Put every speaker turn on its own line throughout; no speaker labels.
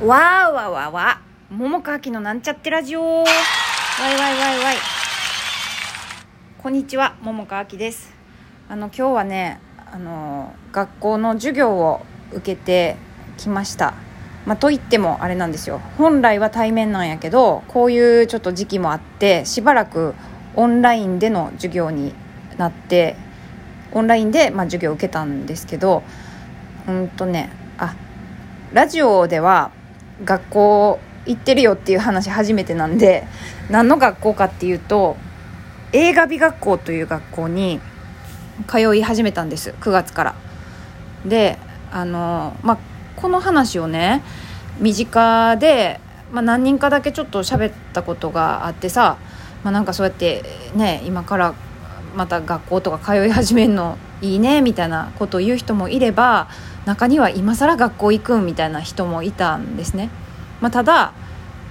わーわわわ桃川きのなんちゃってラジオ。わいわいわいわい。こんにちは桃川きです。あの今日はねあの学校の授業を受けてきました。まあ、と言ってもあれなんですよ。本来は対面なんやけどこういうちょっと時期もあってしばらくオンラインでの授業になってオンラインで、まあ、授業を受けたんですけどうんとねあラジオでは学校行ってるよっていう話初めてなんで何の学校かっていうと映画美学校という学校に通い始めたんです9月から。であのまあこの話をね身近で、まあ、何人かだけちょっと喋ったことがあってさ、まあ、なんかそうやってね今からまた学校とか通い始めるのいいねみたいなことを言う人もいれば中には今更学校行くみたいな人もいたんですね。まあ、ただ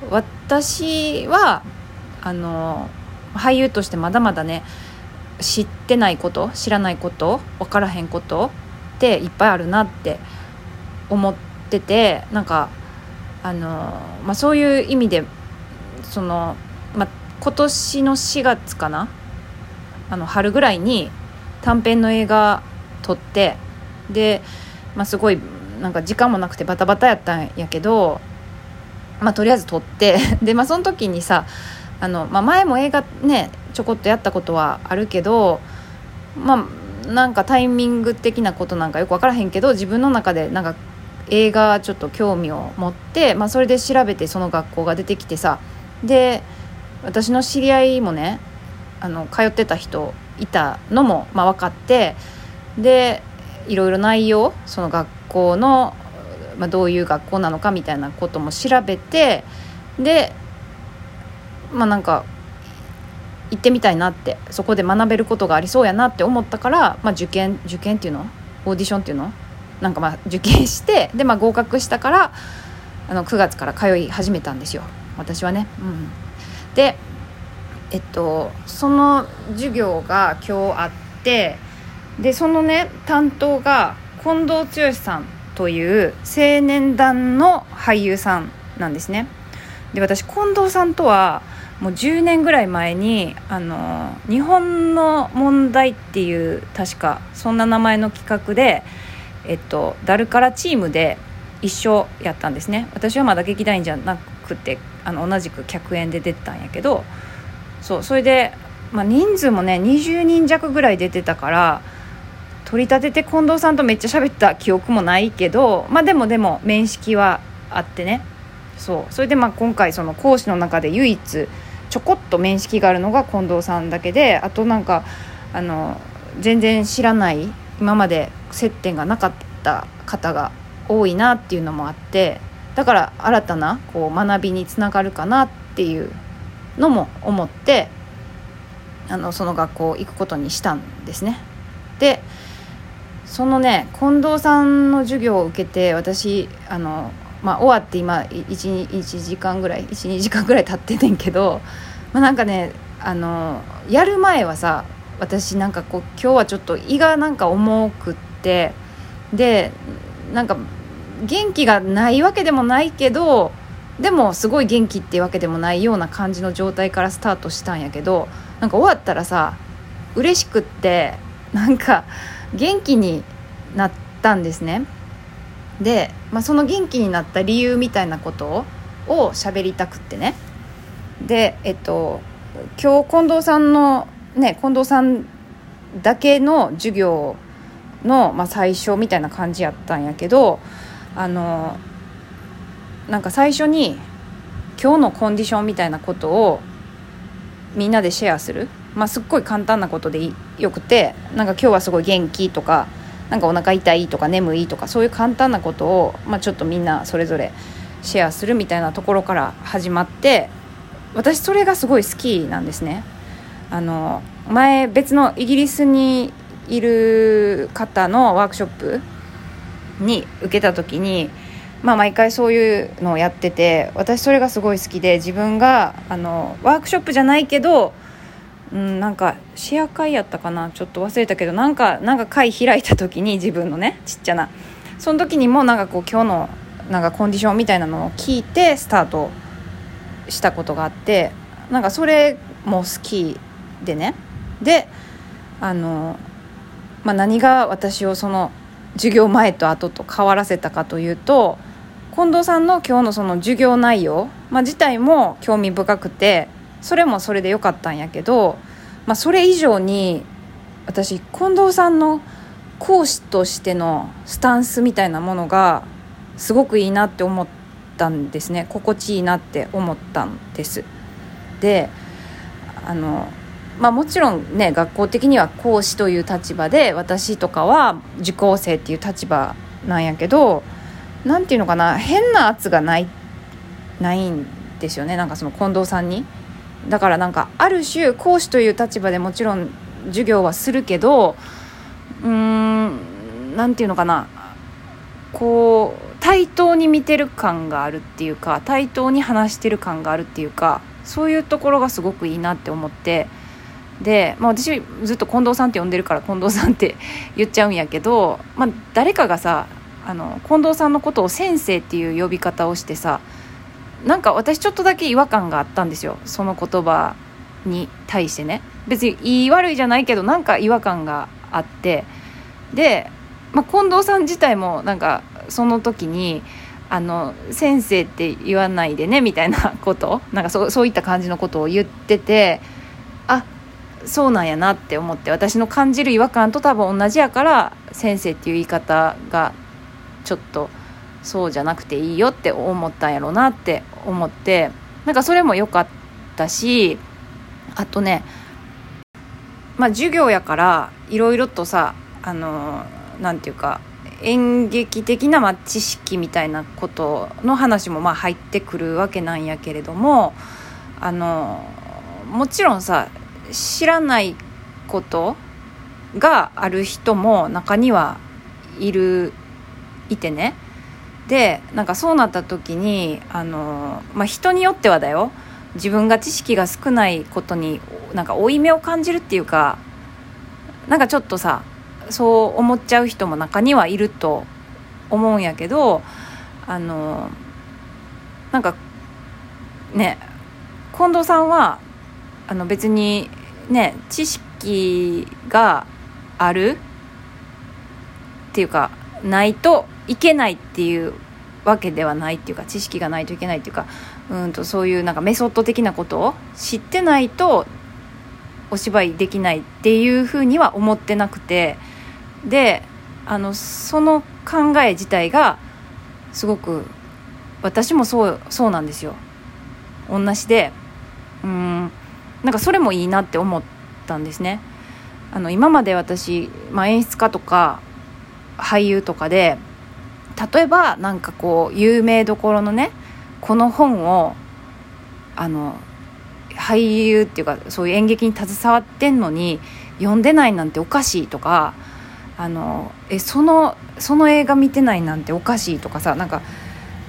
私はあの俳優としてまだまだね知ってないこと知らないこと分からへんことっていっぱいあるなって思っててなんかあの、まあ、そういう意味でその、まあ、今年の4月かなあの春ぐらいに短編の映画撮ってで、まあ、すごいなんか時間もなくてバタバタやったんやけど、まあ、とりあえず撮って で、まあ、その時にさあの、まあ、前も映画ねちょこっとやったことはあるけどまあなんかタイミング的なことなんかよく分からへんけど自分の中でなんか映画ちょっと興味を持って、まあ、それで調べてその学校が出てきてさで私の知り合いもねあの通ってた人いたのも、まあ、分かってでいろいろ内容その学校の、まあ、どういう学校なのかみたいなことも調べてでまあなんか行ってみたいなってそこで学べることがありそうやなって思ったから、まあ、受験受験っていうの？オーディションっていうの？なんかまあ受験してで、まあ、合格したからあの9月から通い始めたんですよ。私はね。うん、でえっとその授業が今日あってでそのね担当が近藤剛さんという青年団の俳優さんなんですね。で私近藤さんとはもう10年ぐらい前にあの日本の問題っていう確かそんな名前の企画でえっと、ダルカラチームで一緒やったんですね私はまだ劇団員じゃなくてあの同じく客演で出てたんやけどそうそれで、まあ、人数もね20人弱ぐらい出てたから取り立てて近藤さんとめっちゃ喋った記憶もないけどまあでもでも面識はあってね。そう。それでまあ今回その講師の中で唯一ちょこっと面識があるのが近藤さんだけであとなんかあの全然知らない今まで接点がなかった方が多いなっていうのもあってだから新たなこう学びにつながるかなっていうのも思ってあのその学校行くことにしたんですね。でそのね近藤さんの授業を受けて私あの、まあ、終わって今 1, 1時間ぐらい12時間ぐらい経ってんねんけど、まあ、なんかねあのやる前はさ私なんかこう今日はちょっと胃がなんか重くってでなんか元気がないわけでもないけどでもすごい元気っていうわけでもないような感じの状態からスタートしたんやけどなんか終わったらさ嬉しくってなんか元気になったんですね。で、まあ、その元気になった理由みたいなことを喋りたくってね。でえっと今日近藤さんのね近藤さんだけの授業の、まあ、最初みたいな感じやったんやけどあのなんか最初に今日のコンディションみたいなことをみんなでシェアする、まあ、すっごい簡単なことでよくてなんか今日はすごい元気とかなんかお腹痛いとか眠いとかそういう簡単なことを、まあ、ちょっとみんなそれぞれシェアするみたいなところから始まって私それがすごい好きなんですね。あの前別のイギリスにいる方のワークショップに受けた時に、まあ、毎回そういうのをやってて私それがすごい好きで自分があのワークショップじゃないけど、うん、なんかシェア会やったかなちょっと忘れたけどなんかなんか会開いた時に自分のねちっちゃな。その時にもなんかこう今日のなんかコンディションみたいなのを聞いてスタートしたことがあってなんかそれも好きでね。であの、まあ、何が私をその授業前と後と変わらせたかというと近藤さんの今日のその授業内容、まあ、自体も興味深くてそれもそれでよかったんやけど、まあ、それ以上に私近藤さんの講師としてのスタンスみたいなものがすごくいいなって思ったんですね。心地いいなって思ったんです。であのまあもちろんね学校的には講師という立場で私とかは受講生っていう立場なんやけど何て言うのかな変な圧がないないんですよね。なんかその近藤さんに。だからなんかある種講師という立場でもちろん授業はするけどうーん何て言うのかな。こう対等に見てる感があるっていうか対等に話してる感があるっていうかそういうところがすごくいいなって思って。で、まあ、私ずっと近藤さんって呼んでるから近藤さんって言っちゃうんやけど、まあ、誰かがさあの近藤さんのことを先生っていう呼び方をしてさなんか私ちょっとだけ違和感があったんですよ。その言葉に対してね。別に言い悪いじゃないけどなんか違和感があって。で、まあ、近藤さん自体もなんかその時にあの先生って言わないでねみたいなことなんかそうそういった感じのことを言っててあそうなんやなって思って私の感じる違和感と多分同じやから先生っていう言い方がちょっとそうじゃなくていいよって思ったんやろうなって思ってなんかそれも良かったしあとねまあ授業やからいろいろとさあのなんていうか演劇的なまあ知識みたいなことの話もまあ入ってくるわけなんやけれどもあのもちろんさ知らないことがある人も中にはいるいてね。でなんかそうなった時にあの、まあ、人によってはだよ。自分が知識が少ないことになんか負い目を感じるっていうかなんかちょっとさそう思っちゃう人も中にはいると思うんやけどあのなんかね近藤さんはあの別にね知識があるっていうかないといけないっていうわけではないっていうか知識がないといけないっていうかうんとそういうなんかメソッド的なことを知ってないとお芝居できないっていうふうには思ってなくてであのその考え自体がすごく私もそうそうなんですよ。同じでうんなんかそれもいいなって思ったんですね。あの今まで私、まあ、演出家とか俳優とかで例えばなんかこう有名どころのねこの本をあの俳優っていうかそういう演劇に携わってんのに読んでないなんておかしいとかあのえそのその映画見てないなんておかしいとかさなんか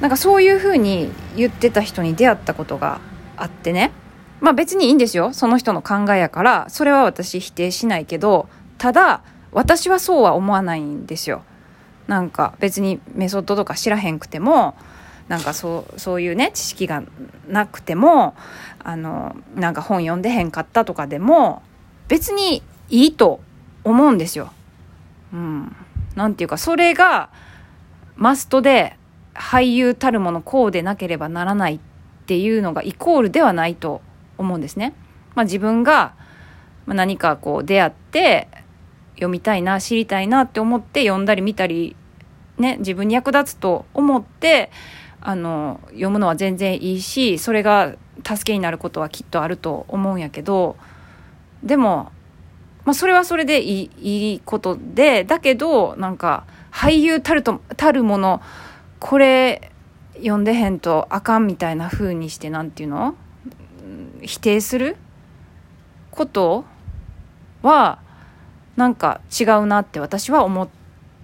なんかそういうふうに言ってた人に出会ったことがあってね。まあ別にいいんですよ。その人の考えやからそれは私否定しないけどただ私はそうは思わないんですよ。なんか別にメソッドとか知らへんくてもなんかそうそういうね知識がなくてもあのなんか本読んでへんかったとかでも別にいいと思うんですよ。うん、なんていうかそれがマストで俳優たるものこうでなければならないっていうのがイコールではないと思うんですね。まあ、自分が何かこう出会って読みたいな知りたいなって思って読んだり見たりね自分に役立つと思ってあの読むのは全然いいしそれが助けになることはきっとあると思うんやけどでも、まあ、それはそれでいいいいことでだけどなんか俳優たるとたるものこれ読んでへんとあかんみたいな風にしてなんていうの？否定する？ことはなんか違うなって私は思って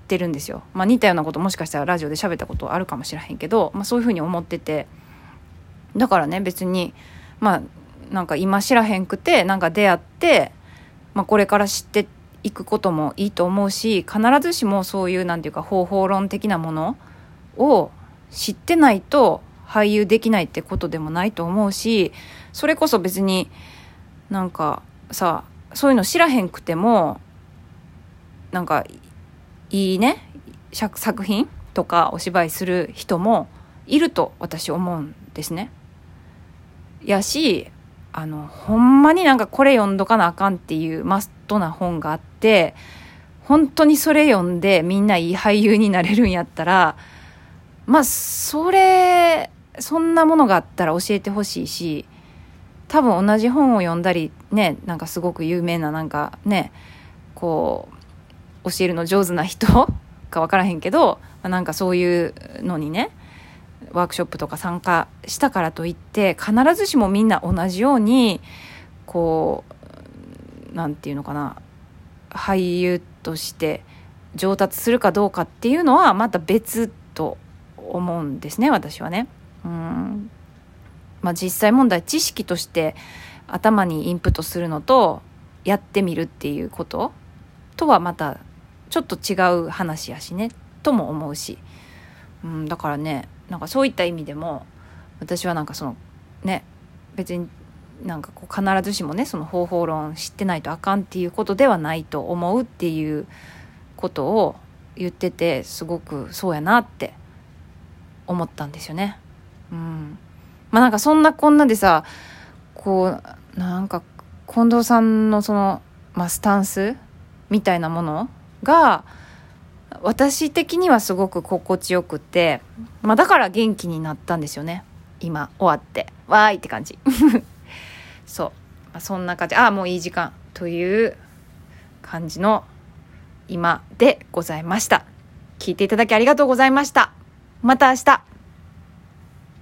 てるんですよ。まあ、似たようなこともしかしたらラジオで喋ったことあるかもしれへんけど、まあ、そういうふうに思っててだからね別にまあなんか今知らへんくてなんか出会って、まあ、これから知っていくこともいいと思うし必ずしもそういうなんていうか方法論的なものを知ってないと俳優できないってことでもないと思うしそれこそ別になんかさそういうの知らへんくてもなんかいいね作品とかお芝居する人もいると私思うんですね。やしあのほんまになんかこれ読んどかなあかんっていうマストな本があって本当にそれ読んでみんないい俳優になれるんやったらまあそれそんなものがあったら教えてほしいし多分同じ本を読んだりねなんかすごく有名ななんかねこう教えるの上手な人 か分からへんけど、まあ、なんかそういうのにねワークショップとか参加したからといって必ずしもみんな同じようにこう何て言うのかな俳優として上達するかどうかっていうのはまた別と思うんですね私はね。うんまあ、実際問題知識として頭にインプットするのとやってみるっていうこととはまたちょっと違う話やしねとも思うし、うん、だからねなんかそういった意味でも私はなんかそのね別になんかこう必ずしもねその方法論知ってないとあかんっていうことではないと思うっていうことを言っててすごくそうやなって思ったんですよね。うん、まあなんかそんなこんなでさこうなんか近藤さんのその、まあ、スタンスみたいなものが私的にはすごく心地よくて、まあ、だから元気になったんですよね。今終わって。わーいって感じ。そう、まあ、そんな感じ。ああもういい時間という感じの今でございました。聞いていただきありがとうございました。また明日。